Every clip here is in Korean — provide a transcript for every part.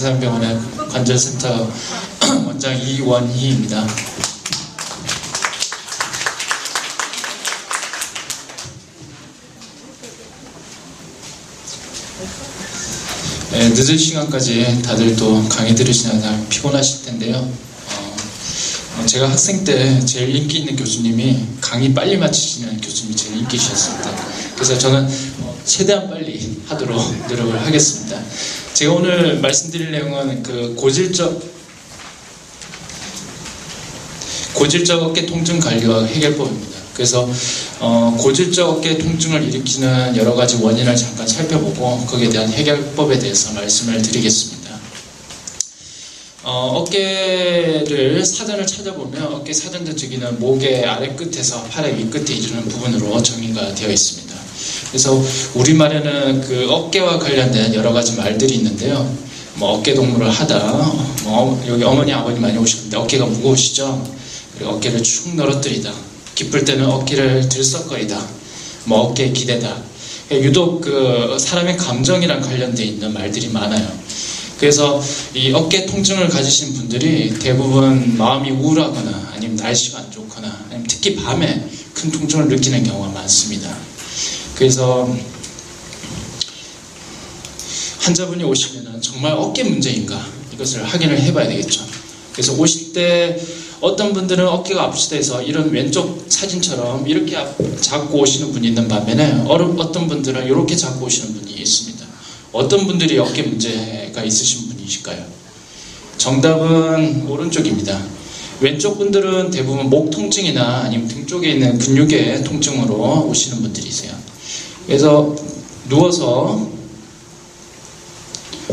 동사연병원의 관절센터 원장 이원희입니다. 네, 늦은 시간까지 다들 또 강의 들으시느라 피곤하실 텐데요. 어, 어, 제가 학생 때 제일 인기 있는 교수님이 강의 빨리 마치시는 교수님이 제일 인기 있었습니다. 그래서 저는 어, 최대한 빨리 하도록 노력을 하겠습니다. 제가 오늘 말씀드릴 내용은 그 고질적 고질적 어깨 통증 관리와 해결법입니다. 그래서 어, 고질적 어깨 통증을 일으키는 여러 가지 원인을 잠깐 살펴보고 거기에 대한 해결법에 대해서 말씀을 드리겠습니다. 어, 깨를 사전을 찾아보면 어깨 사전적 주기는 목의 아래 끝에서 팔의 위 끝에 이르는 부분으로 정의가 되어 있습니다. 그래서 우리말에는 그 어깨와 관련된 여러 가지 말들이 있는데요. 뭐 어깨 동무를 하다, 뭐 여기 어머니 아버지 많이 오셨는데 어깨가 무거우시죠? 그리고 어깨를 축 늘어뜨리다. 기쁠 때는 어깨를 들썩거리다. 뭐 어깨에 기대다. 유독 그 사람의 감정이랑 관련되어 있는 말들이 많아요. 그래서 이 어깨 통증을 가지신 분들이 대부분 마음이 우울하거나 아니면 날씨가 안 좋거나 아니면 특히 밤에 큰 통증을 느끼는 경우가 많습니다. 그래서 환자분이 오시면 정말 어깨 문제인가 이것을 확인을 해봐야 되겠죠. 그래서 오실 때 어떤 분들은 어깨가 아프시다 해서 이런 왼쪽 사진처럼 이렇게 잡고 오시는 분이 있는 반면에 어떤 분들은 이렇게 잡고 오시는 분이 있습니다. 어떤 분들이 어깨 문제가 있으신 분이실까요? 정답은 오른쪽입니다. 왼쪽 분들은 대부분 목 통증이나 아니면 등 쪽에 있는 근육의 통증으로 오시는 분들이세요. 그래서 누워서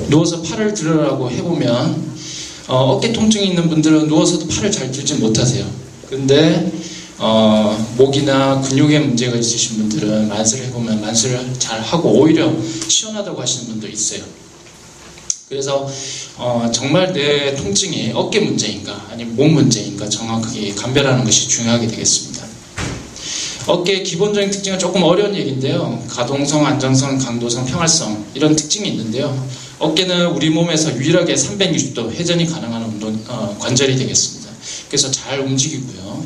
누워서 팔을 들으라고 해보면 어, 깨 통증이 있는 분들은 누워서도 팔을 잘 들지 못하세요. 근데 어, 목이나 근육에 문제가 있으신 분들은 만세를 해보면 만세를 잘 하고 오히려 시원하다고 하시는 분도 있어요. 그래서 어, 정말 내 통증이 어깨 문제인가 아니면 몸 문제인가 정확하게 감별하는 것이 중요하게 되겠습니다. 어깨의 기본적인 특징은 조금 어려운 얘기인데요. 가동성, 안정성, 강도성, 평활성 이런 특징이 있는데요. 어깨는 우리 몸에서 유일하게 360도 회전이 가능한 운동, 어, 관절이 되겠습니다. 그래서 잘 움직이고요.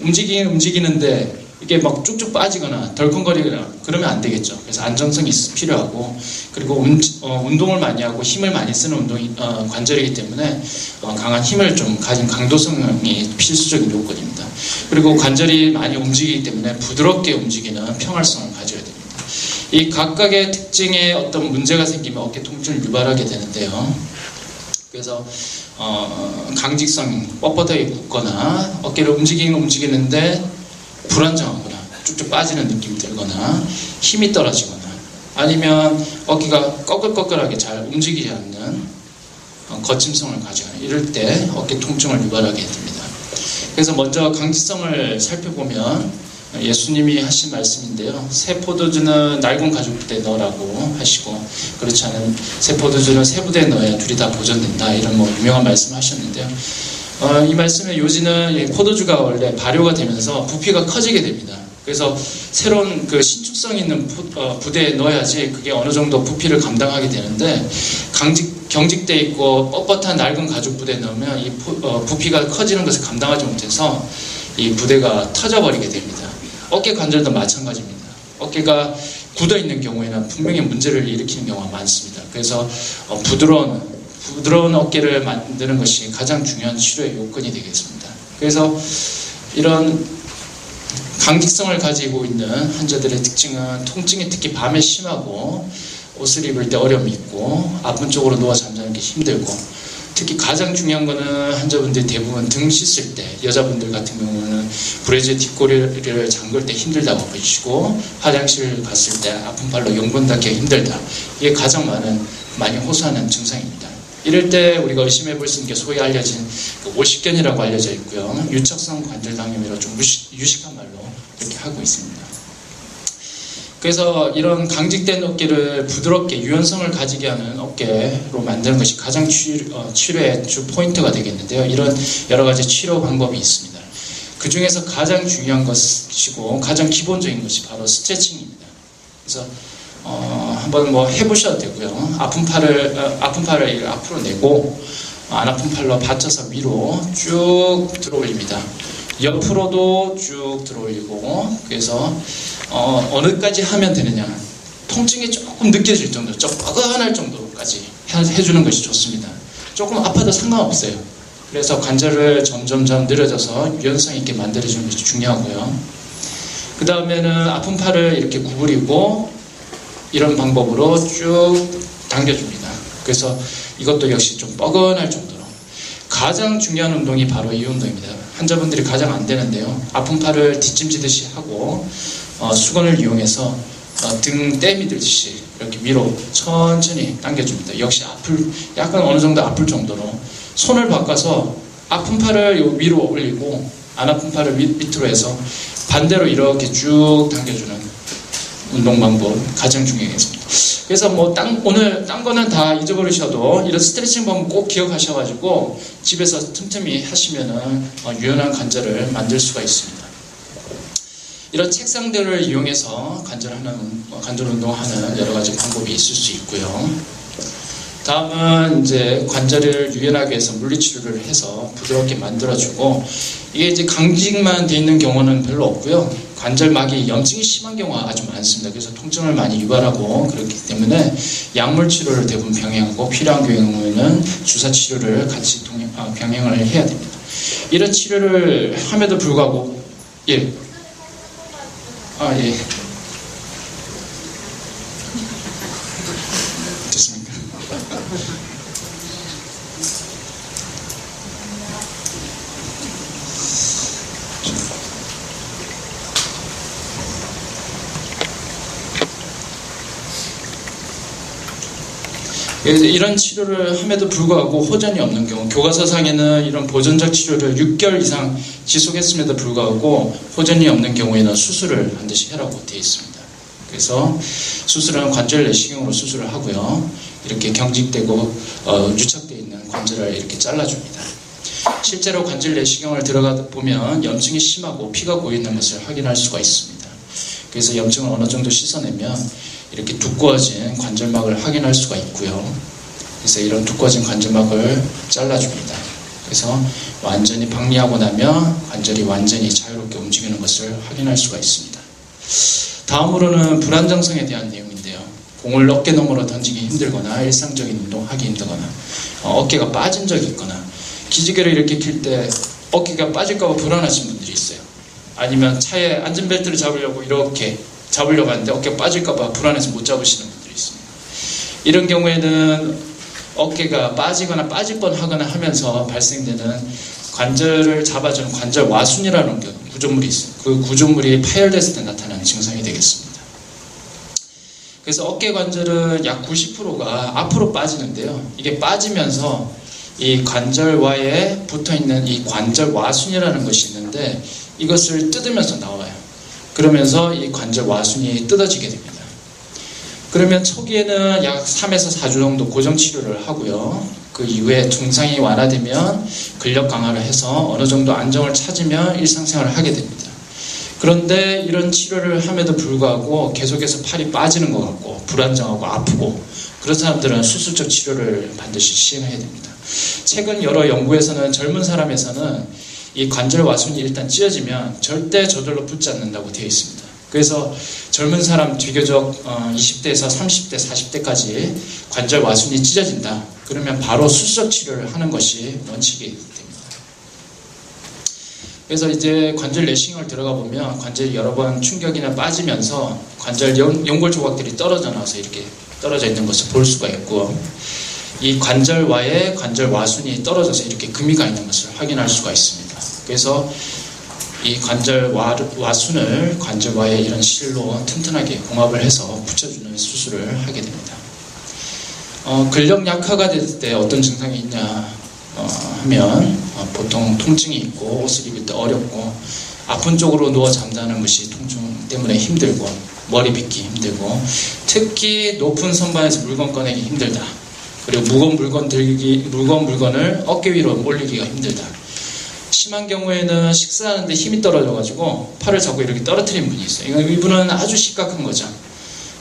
움직이긴 움직이는데 이게 막 쭉쭉 빠지거나 덜컹거리거나 그러면 안 되겠죠. 그래서 안정성이 필요하고 그리고 운, 어, 운동을 많이 하고 힘을 많이 쓰는 운동이 어, 관절이기 때문에 어, 강한 힘을 좀 가진 강도성이 필수적인 요건입니다. 그리고 관절이 많이 움직이기 때문에 부드럽게 움직이는 평활성을 가져야 됩니다. 이 각각의 특징에 어떤 문제가 생기면 어깨 통증을 유발하게 되는데요. 그래서 어, 강직성이 뻣뻣하게 굳거나 어깨를 움직이긴 움직이는데 불안정하거나 쭉쭉 빠지는 느낌이 들거나 힘이 떨어지거나 아니면 어깨가 꺼끌꺼끌하게 잘 움직이지 않는 어, 거침성을 가지거나 이럴 때 어깨 통증을 유발하게 됩니다. 그래서 먼저 강직성을 살펴보면 예수님이 하신 말씀인데요. 새 포도주는 낡은 가죽부대에 넣으라고 하시고 그렇지 않은 새 포도주는 새 부대에 넣어야 둘이 다 보존된다 이런 뭐 유명한 말씀을 하셨는데요. 어, 이 말씀의 요지는 포도주가 원래 발효가 되면서 부피가 커지게 됩니다. 그래서 새로운 그 신축성 있는 부, 어, 부대에 넣어야지 그게 어느 정도 부피를 감당하게 되는데 강직 경직돼 있고 뻣뻣한 낡은 가죽 부대에 넣으면 이 부, 어, 부피가 커지는 것을 감당하지 못해서 이 부대가 터져버리게 됩니다. 어깨 관절도 마찬가지입니다. 어깨가 굳어 있는 경우에는 분명히 문제를 일으키는 경우가 많습니다. 그래서 어, 부드러운 부드러운 어깨를 만드는 것이 가장 중요한 치료의 요건이 되겠습니다. 그래서 이런 강직성을 가지고 있는 환자들의 특징은 통증이 특히 밤에 심하고 옷을 입을 때 어려움이 있고 아픈 쪽으로 누워 잠자는 게 힘들고 특히 가장 중요한 거는 환자분들이 대부분 등 씻을 때 여자분들 같은 경우는 브레즈 뒷꼬리를 잠글 때 힘들다고 보시고 화장실 갔을 때 아픈 팔로 용분 닿기 힘들다. 이게 가장 많은 많이 호소하는 증상입니다. 이럴 때 우리가 의심해 볼 수 있는 게 소위 알려진 그 오십견이라고 알려져 있고요. 유착성 관절당염이라 좀 유식, 유식한 말로 이렇게 하고 있습니다. 그래서 이런 강직된 어깨를 부드럽게 유연성을 가지게 하는 어깨로 만드는 것이 가장 치료, 어, 치료의 주 포인트가 되겠는데요. 이런 여러 가지 치료 방법이 있습니다. 그 중에서 가장 중요한 것이고 가장 기본적인 것이 바로 스트레칭입니다. 그래서 어, 한번 뭐 해보셔도 되고요. 아픈 팔을 어, 아픈 팔을 앞으로 내고 안 아픈 팔로 받쳐서 위로 쭉 들어올립니다. 옆으로도 쭉 들어올리고 그래서 어, 어느까지 하면 되느냐 통증이 조금 느껴질 정도, 좀 뻐근할 정도까지 해주는 것이 좋습니다. 조금 아파도 상관없어요. 그래서 관절을 점점점 늘어져서 유연성 있게 만들어주는 것이 중요하고요. 그 다음에는 아픈 팔을 이렇게 구부리고 이런 방법으로 쭉 당겨줍니다. 그래서 이것도 역시 좀 뻐근할 정도로. 가장 중요한 운동이 바로 이 운동입니다. 환자분들이 가장 안 되는데요. 아픈 팔을 뒷짐지듯이 하고 어, 수건을 이용해서 어, 등 떼미듯이 이렇게 위로 천천히 당겨줍니다. 역시 아플 약간 어느 정도 아플 정도로 손을 바꿔서 아픈 팔을 위로 올리고 안 아픈 팔을 밑, 밑으로 해서 반대로 이렇게 쭉 당겨주는 운동 방법 가장 중요하겠습니다. 그래서 뭐 땅, 오늘 딴 거는 다 잊어버리셔도 이런 스트레칭 방법 꼭 기억하셔가지고 집에서 틈틈이 하시면은 어, 유연한 관절을 만들 수가 있습니다. 이런 책상들을 이용해서 관절하는 관절 운동하는 여러 가지 방법이 있을 수 있고요. 다음은 이제 관절을 유연하게 해서 물리치료를 해서 부드럽게 만들어주고 이게 이제 강직만 돼 있는 경우는 별로 없고요. 관절막이 염증이 심한 경우가 아주 많습니다. 그래서 통증을 많이 유발하고 그렇기 때문에 약물 치료를 대부분 병행하고 필요한 경우에는 주사 치료를 같이 동행, 아, 병행을 해야 됩니다. 이런 치료를 함에도 불구하고 예. 아 예. 됐습니까? 그래서 이런 치료를 함에도 불구하고 호전이 없는 경우 교과서상에는 이런 보존적 치료를 6개월 이상 지속했음에도 불구하고 호전이 없는 경우에는 수술을 반드시 하라고 되어 있습니다. 그래서 수술은 관절 내시경으로 수술을 하고요. 이렇게 경직되고 어, 유착되어 있는 관절을 이렇게 잘라줍니다. 실제로 관절 내시경을 들어가 보면 염증이 심하고 피가 고이는 것을 확인할 수가 있습니다. 그래서 염증을 어느 정도 씻어내면 이렇게 두꺼워진 관절막을 확인할 수가 있고요. 그래서 이런 두꺼워진 관절막을 잘라줍니다. 그래서 완전히 박리하고 나면 관절이 완전히 자유롭게 움직이는 것을 확인할 수가 있습니다. 다음으로는 불안정성에 대한 내용인데요. 공을 어깨 너머로 던지기 힘들거나 일상적인 운동하기 힘들거나 어, 깨가 빠진 적이 있거나 기지개를 이렇게 킬 때 어깨가 빠질까봐 불안하신 분들이 있어요. 아니면 차에 안전벨트를 잡으려고 이렇게 잡으려고 하는데 어깨가 빠질까봐 불안해서 못 잡으시는 분들이 있습니다. 이런 경우에는 어깨가 빠지거나 빠질 뻔 하거나 하면서 발생되는 관절을 잡아주는 관절 와순이라는 구조물이 있어요. 그 구조물이 파열됐을 때 나타나는 증상이 되겠습니다. 그래서 어깨 관절은 약 90%가 앞으로 빠지는데요. 이게 빠지면서 이 관절와에 붙어 있는 이 관절 와순이라는 것이 있는데 이것을 뜯으면서 나와요. 그러면서 이 관절 와순이 뜯어지게 됩니다. 그러면 초기에는 약 3에서 4주 정도 고정 치료를 하고요. 그 이후에 증상이 완화되면 근력 강화를 해서 어느 정도 안정을 찾으면 일상생활을 하게 됩니다. 그런데 이런 치료를 함에도 불구하고 계속해서 팔이 빠지는 것 같고 불안정하고 아프고 그런 사람들은 수술적 치료를 반드시 시행해야 됩니다. 최근 여러 연구에서는 젊은 사람에서는 이 관절 와순이 일단 찢어지면 절대 저절로 붙지 않는다고 되어 있습니다. 그래서 젊은 사람 비교적 20대에서 30대, 40대까지 관절 와순이 찢어진다. 그러면 바로 수술 치료를 하는 것이 원칙이 됩니다. 그래서 이제 관절 내싱을 들어가 보면 관절이 여러 번 충격이나 빠지면서 관절 연 골 조각들이 떨어져 나와서 이렇게 떨어져 있는 것을 볼 수가 있고 이 관절와의 관절 와순이 떨어져서 이렇게 금이 가 있는 것을 확인할 수가 있습니다. 그래서 이 관절 와, 와순을 관절와의 이런 실로 튼튼하게 공합을 해서 붙여주는 수술을 하게 됩니다. 어, 근력 약화가 될때 어떤 증상이 있냐 어, 하면 어, 보통 통증이 있고 옷을 입을 때 어렵고 아픈 쪽으로 누워 잠자는 것이 통증 때문에 힘들고 머리 빗기 힘들고 특히 높은 선반에서 물건 꺼내기 힘들다. 그리고 무거운 물건 들기 무거운 물건을 어깨 위로 올리기가 힘들다. 심한 경우에는 식사하는데 힘이 떨어져가지고 팔을 잡고 이렇게 떨어뜨린 분이 있어요. 이분은 아주 심각한 거죠.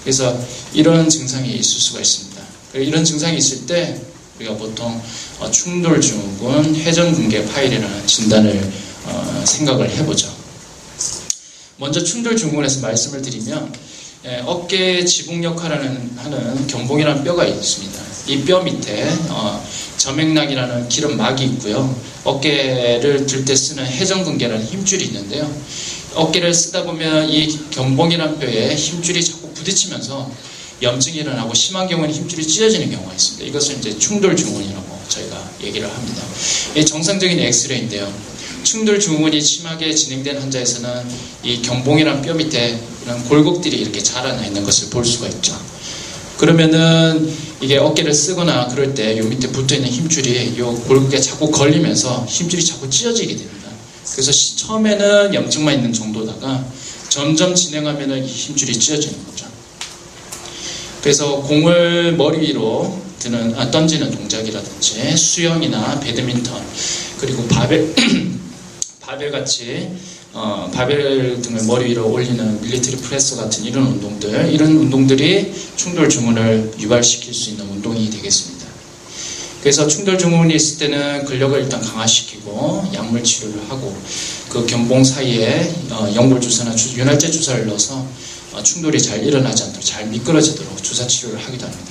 그래서 이런 증상이 있을 수가 있습니다. 이런 증상이 있을 때 우리가 보통 어, 충돌 증후군 회전근개 파일이라는 진단을 어, 생각을 해보죠. 먼저 충돌 증후군에서 말씀을 드리면 예, 어깨 지붕 역할을 하는 견봉이라는 뼈가 있습니다. 이 뼈 밑에 어, 점액락이라는 기름막이 있고요. 어깨를 들 때 쓰는 해전근개라는 힘줄이 있는데요. 어깨를 쓰다 보면 이 견봉이라는 뼈에 힘줄이 자꾸 부딪히면서 염증이 일어나고 심한 경우는 힘줄이 찢어지는 경우가 있습니다. 이것을 이제 충돌 증후군이라고 저희가 얘기를 합니다. 이 정상적인 엑스레이인데요. 충돌 증후군이 심하게 진행된 환자에서는 이 견봉이란 뼈 밑에 이런 골격들이 이렇게 자라나 있는 것을 볼 수가 있죠. 그러면은 이게 어깨를 쓰거나 그럴 때 요 밑에 붙어 있는 힘줄이 요 골격에 자꾸 걸리면서 힘줄이 자꾸 찢어지게 됩니다. 그래서 처음에는 염증만 있는 정도다가 점점 진행하면은 이 힘줄이 찢어지는 거죠. 그래서 공을 머리 위로 드는 아, 던지는 동작이라든지 수영이나 배드민턴 그리고 바벨 바벨 같이 어, 바벨 등을 머리 위로 올리는 military press 같은 이런 운동들 이런 운동들이 충돌 증후군을 유발시킬 수 있는 운동이 되겠습니다. 그래서 충돌 증후군이 있을 때는 근력을 일단 강화시키고 약물 치료를 하고 그 견봉 사이에 어, 연골 주사나 주, 윤활제 주사를 넣어서 어, 충돌이 잘 일어나지 않도록 잘 미끄러지도록 주사 치료를 하기도 합니다.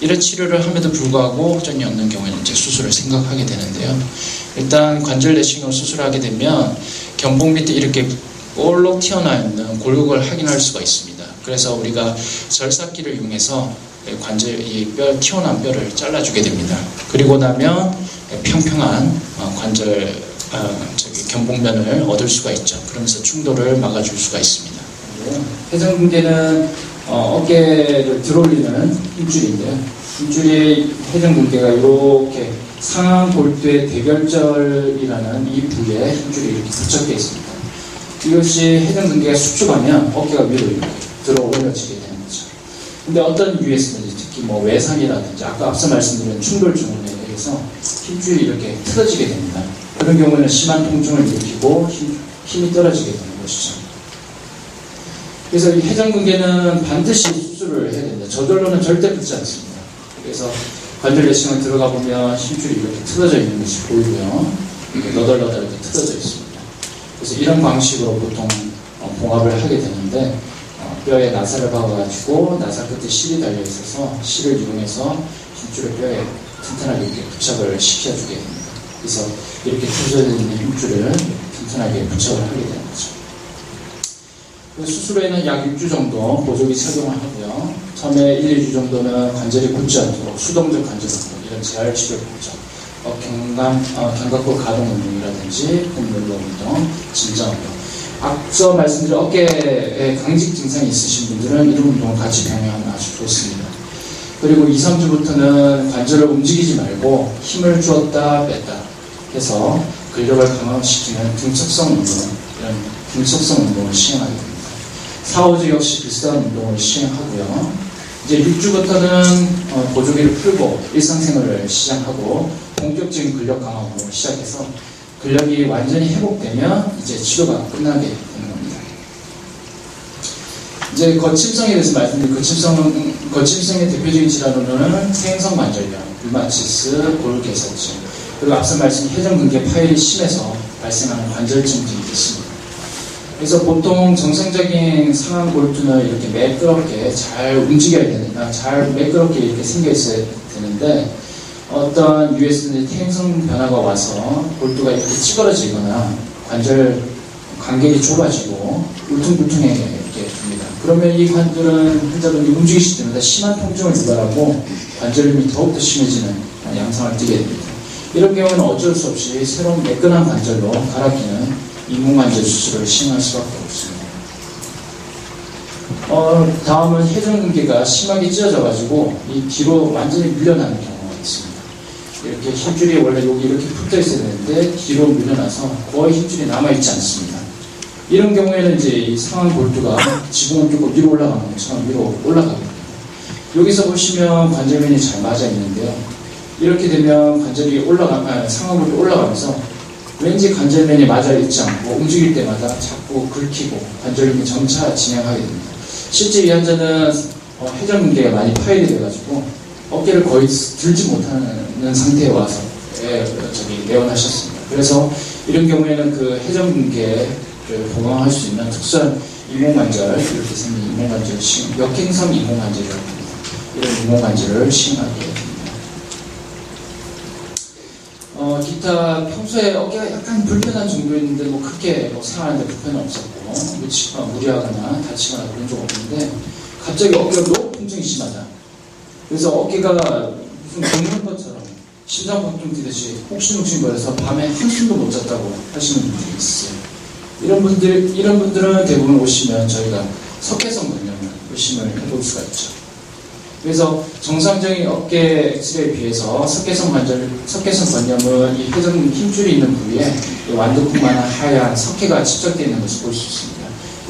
이런 치료를 함에도 불구하고 호전이 없는 경우에는 이제 수술을 생각하게 되는데요. 일단 관절 내시경을 수술하게 되면 견봉 밑에 이렇게 볼록 튀어나와 있는 골격을 확인할 수가 있습니다. 그래서 우리가 절삭기를 이용해서 관절 이뼈 튀어나온 뼈를 잘라주게 됩니다. 그리고 나면 평평한 어, 관절 어, 저기 견봉면을 얻을 수가 있죠. 그러면서 충돌을 막아줄 수가 있습니다. 회전근개는 어, 깨를 들어올리는 힘줄인데요. 힘줄이 회전근개가 이렇게 상하 골두의 대결절이라는 이 부위에 힘줄이 이렇게 붙여져 있습니다. 이것이 회전근개가 수축하면 어깨가 위로 이렇게 들어 올려지게 되는 거죠. 근데 어떤 이유에서든지 특히 뭐 외상이라든지 아까 앞서 말씀드린 충돌 증후군에 의해서 힘줄이 이렇게 틀어지게 됩니다. 그런 경우에는 심한 통증을 일으키고 힘, 힘이 떨어지게 되는 것이죠. 그래서 이 회전근개는 반드시 수술을 해야 됩니다. 저절로는 절대 붙지 않습니다. 그래서 관절 내시경에 들어가 보면 힘줄이 이렇게 틀어져 있는 것이 보이고요. 이렇게 너덜너덜하게 틀어져 있습니다. 그래서 이런 방식으로 보통 어, 봉합을 하게 되는데 어, 뼈에 나사를 박아가지고 나사 끝에 실이 달려 있어서 실을 이용해서 힘줄을 뼈에 튼튼하게 이렇게 부착을 시켜주게 됩니다. 그래서 이렇게 틀어져 있는 힘줄을 튼튼하게 부착을 하게 되는 거죠. 그 수술에는 약 6주 정도 보조기 착용을 하고요. 처음에 1, 2주 정도는 관절이 굳지 않도록 수동적 관절 운동, 이런 재활 치료를 하죠. 어, 경감, 어, 견갑골 가동 운동이라든지 폼롤러 운동, 진자 운동. 앞서 말씀드린 어깨에 강직 증상이 있으신 분들은 이런 운동을 같이 병행하면 아주 좋습니다. 그리고 2, 3주부터는 관절을 움직이지 말고 힘을 주었다 뺐다 해서 근력을 강화시키는 등척성 운동, 이런 등척성 운동을 시행하게 됩니다. 4, 5주 역시 비슷한 운동을 시행하고요. 이제 6주부터는 어, 보조기를 풀고 일상생활을 시작하고 본격적인 근력 강화 운동을 시작해서 근력이 완전히 회복되면 이제 치료가 끝나게 되는 겁니다. 이제 거침성에 대해서 말씀드린 거침성, 거침성의 대표적인 질환으로는 퇴행성 관절염, 류마티스, 골개선증, 그리고 앞서 말씀드린 회전근개 파열이 심해서 발생하는 관절증 있습니다. 그래서 보통 정상적인 상한 골두는 이렇게 매끄럽게 잘 움직여야 되니까 잘 매끄럽게 이렇게 생겨 있어야 되는데 어떤 USD 태행성 변화가 와서 골두가 이렇게 찌그러지거나 관절 간격이 좁아지고 울퉁불퉁하게 이렇게 됩니다. 그러면 이 관절은 환자분이 움직이실 때마다 심한 통증을 유발하고 관절염이 더욱더 심해지는 양상을 띠게 됩니다. 이런 경우는 어쩔 수 없이 새로운 매끈한 관절로 갈아끼는 인공관절 수술을 시행할 수밖에 없습니다. 어, 다음은 회전근개가 심하게 찢어져가지고 이 뒤로 완전히 밀려나는 경우가 있습니다. 이렇게 힘줄이 원래 여기 이렇게 붙어 있어야 되는데 뒤로 밀려나서 거의 힘줄이 남아있지 않습니다. 이런 경우에는 이제 이 상한 골두가 지붕을 뚫고 위로 올라가는 것처럼 위로 올라가게 됩니다. 여기서 보시면 관절면이 잘 맞아 있는데요. 이렇게 되면 관절이 올라가, 아, 상한 골두 올라가면서 왠지 관절면이 맞아 있지 않고 움직일 때마다 자꾸 긁히고 관절염이 점차 진행하게 됩니다. 실제 이 환자는 어, 회전근개가 많이 파열이 돼가지고 어깨를 거의 들지 못하는 상태에 와서 예, 저기 내원하셨습니다. 그래서 이런 경우에는 그 회전근개를 보강할 수 있는 특수한 이몽관절 이렇게 생긴 이몽관절 시험, 역행성 이몽관절이라고 합니다. 이런 이몽관절을 시행하게 됩니다. 어, 기타 평소에 어깨가 약간 불편한 정도였는데 뭐 크게 뭐 생활하는데 불편은 없었고 어, 무리하거나 다치거나 그런 적 없는데 갑자기 어깨가 너무 통증이 심하다. 그래서 어깨가 무슨 긁는 것처럼 심장박동 뛰듯이 혹신혹신 거려서 밤에 한숨도 못 잤다고 하시는 분들이 있어요. 이런 분들 이런 분들은 대부분 오시면 저희가 석회성 건염을 의심을 해볼 수가 있죠. 그래서 정상적인 어깨 엑스레이에 비해서 석회성 관절, 석회성 건염은 이 회전 힘줄이 있는 부위에 완두콩만한 하얀 석회가 집적되어 있는 것을 볼 수 있습니다.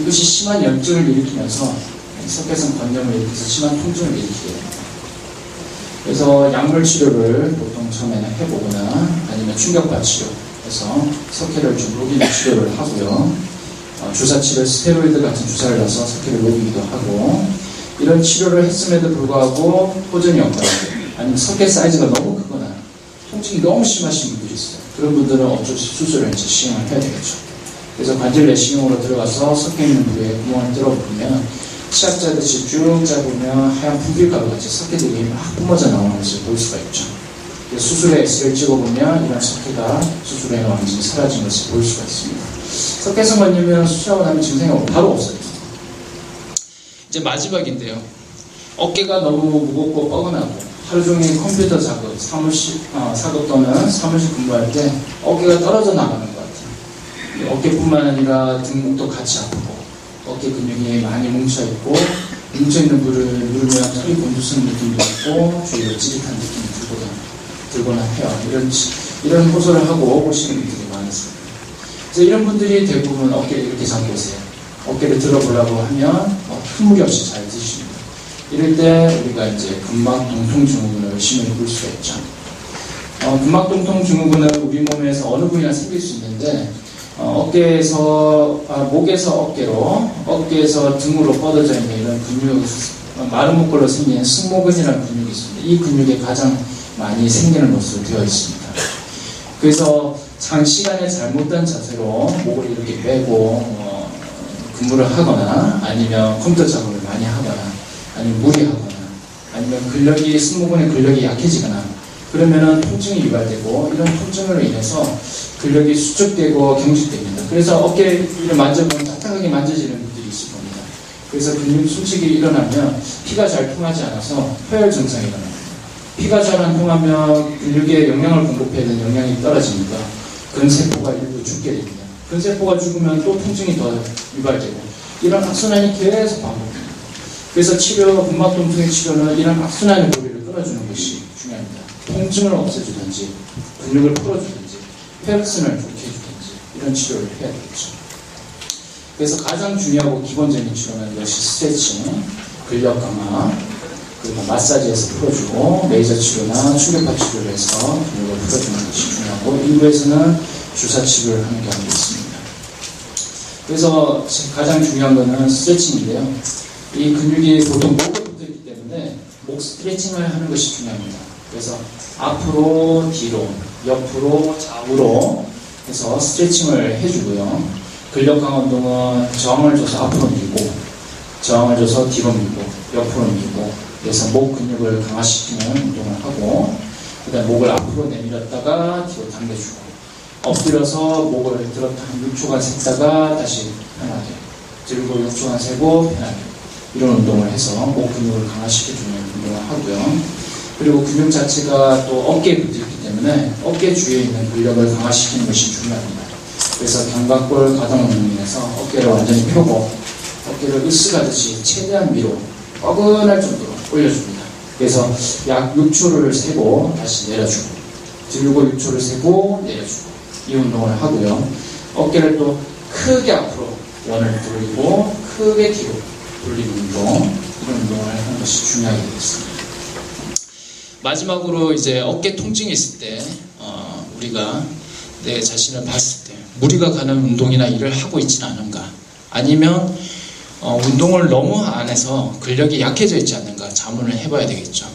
이것이 심한 염증을 일으키면서 석회성 건염을 일으켜서 심한 통증을 일으키게 됩니다. 그래서 약물 치료를 보통 처음에는 해보거나 아니면 충격파 치료 해서 석회를 좀 녹이는 치료를 하고요. 어, 주사 치료, 스테로이드 같은 주사를 넣어서 석회를 녹이기도 하고 이런 치료를 했음에도 불구하고 호전이 없거나 아니면 석회 사이즈가 너무 크거나 통증이 너무 심하신 분들이 있어요. 그런 분들은 어쩔 수 없이 수술을 이제 시행을 해야 되겠죠. 그래서 관절 내시경으로 들어가서 석회 있는 부위에 구멍을 뚫어보면 치약 짜듯이 쭉 짜보면 하얀 분필가루 같이 석회들이 막 뿜어져 나오는 것을 볼 수가 있죠. 수술에 엑스를 찍어보면 이런 석회가 수술에 완전히 사라진 것을 볼 수가 있습니다. 석회성 관념면 수술하고 나면 증상이 바로 없어요. 이제 마지막인데요. 어깨가 너무 무겁고 뻐근하고 하루 종일 컴퓨터 작업, 사무실, 어, 사업 또는 사무실 근무할 때 어깨가 떨어져 나가는 것 같아요. 어깨뿐만 아니라 등목도 같이 아프고 어깨 근육이 많이 뭉쳐 있고 뭉쳐 있는 부를 누르면 털이 곤두서는 느낌도 있고 주위로 찌릿한 느낌이 들거나, 들거나 해요. 이런, 이런 호소를 하고 오시는 분들이 많습니다. 그래서 이런 분들이 대부분 어깨를 이렇게 잡고 오세요. 어깨를 들어보려고 하면 무리 없이 잘 드십니다. 이럴 때 우리가 이제 근막동통 증후군을 의심을 볼 수가 있죠. 어, 근막동통 증후군은 우리 몸에서 어느 부위나 생길 수 있는데 어, 어깨에서 아, 목에서 어깨로 어깨에서 등으로 뻗어져 있는 이런 근육 어, 마른 목걸로 생긴 승모근이라는 근육이 있습니다. 이 근육에 가장 많이 생기는 것으로 되어 있습니다. 그래서 장시간에 잘못된 자세로 목을 이렇게 빼고 어, 근무를 하거나 아니면 컴퓨터 작업을 많이 하거나 아니면 무리하거나 아니면 근력이 승모근의 근력이 약해지거나 그러면은 통증이 유발되고 이런 통증으로 인해서 근력이 수축되고 경직됩니다. 그래서 어깨를 만져보면 따뜻하게 만져지는 분들이 있을 겁니다. 그래서 근육 수축이 일어나면 피가 잘 통하지 않아서 폐혈 증상이 일어납니다. 피가 잘 안 통하면 근육에 영양을 공급해야 되는 영양이 떨어집니다. 근세포가 일부 죽게 됩니다. 근세포가 죽으면 또 통증이 더 유발되고 이런 악순환이 계속 반복됩니다. 그래서 치료, 근막통증의 치료는 이런 악순환의 고리를 끊어주는 것이 중요합니다. 통증을 없애주든지 근육을 풀어주든지 혈액순환을 좋게 해주든지 이런 치료를 해야 되겠죠. 그래서 가장 중요하고 기본적인 치료는 역시 스트레칭, 근력 강화, 그리고 마사지에서 풀어주고 레이저 치료나 충격파 치료를 해서 근육을 풀어주는 것이 중요하고 일부에서는 주사 치료를 하는 경우도 있습니다. 그래서 가장 중요한 것은 스트레칭인데요. 이 근육이 보통 목에 붙어 있기 때문에 목 스트레칭을 하는 것이 중요합니다. 그래서 앞으로 뒤로 옆으로 좌우로 해서 스트레칭을 해주고요. 근력 강화 운동은 저항을 줘서 앞으로 밀고 저항을 줘서 뒤로 밀고 옆으로 밀고 그래서 목 근육을 강화시키는 운동을 하고 그 다음 목을 앞으로 내밀었다가 뒤로 당겨주고 엎드려서 목을 들었다 한 6초간 샜다가 다시 편하게 들고 6초간 세고 편하게 이런 운동을 해서 목 근육을 강화시켜주는 운동을 하고요. 그리고 근육 자체가 또 어깨에 붙어있기 때문에 어깨 주위에 있는 근력을 강화시키는 것이 중요합니다. 그래서 견갑골 가동 운동을 인해서 어깨를 완전히 펴고 어깨를 으쓱하듯이 최대한 위로 뻐근할 정도로 올려줍니다. 그래서 약 6초를 세고 다시 내려주고 들고 6초를 세고 내려주고 이 운동을 하고요. 어깨를 또 크게 앞으로 원을 돌리고 크게 뒤로 돌리는 운동 이런 운동을 하는 것이 중요하게 되겠습니다. 마지막으로 이제 어깨 통증이 있을 때 어, 우리가 내 자신을 봤을 때 무리가 가는 운동이나 일을 하고 있지는 않은가 아니면 어, 운동을 너무 안 해서 근력이 약해져 있지 않는가 자문을 해봐야 되겠죠.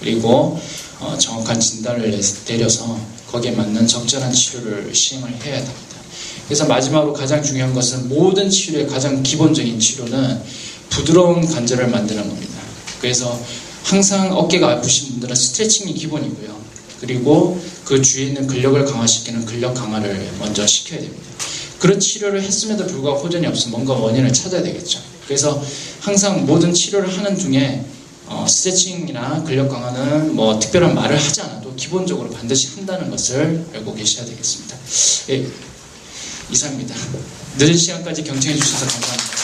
그리고 어, 정확한 진단을 내- 내려서 거기에 맞는 적절한 치료를 시행을 해야 됩니다. 그래서 마지막으로 가장 중요한 것은 모든 치료의 가장 기본적인 치료는 부드러운 관절을 만드는 겁니다. 그래서 항상 어깨가 아프신 분들은 스트레칭이 기본이고요. 그리고 그 주위에 있는 근력을 강화시키는 근력 강화를 먼저 시켜야 됩니다. 그런 치료를 했음에도 불구하고 호전이 없으면 뭔가 원인을 찾아야 되겠죠. 그래서 항상 모든 치료를 하는 중에 어, 스트레칭이나 근력 강화는 뭐 특별한 말을 하지 않아도 기본적으로 반드시 한다는 것을 알고 계셔야 되겠습니다. 예, 이상입니다. 늦은 시간까지 경청해 주셔서 감사합니다.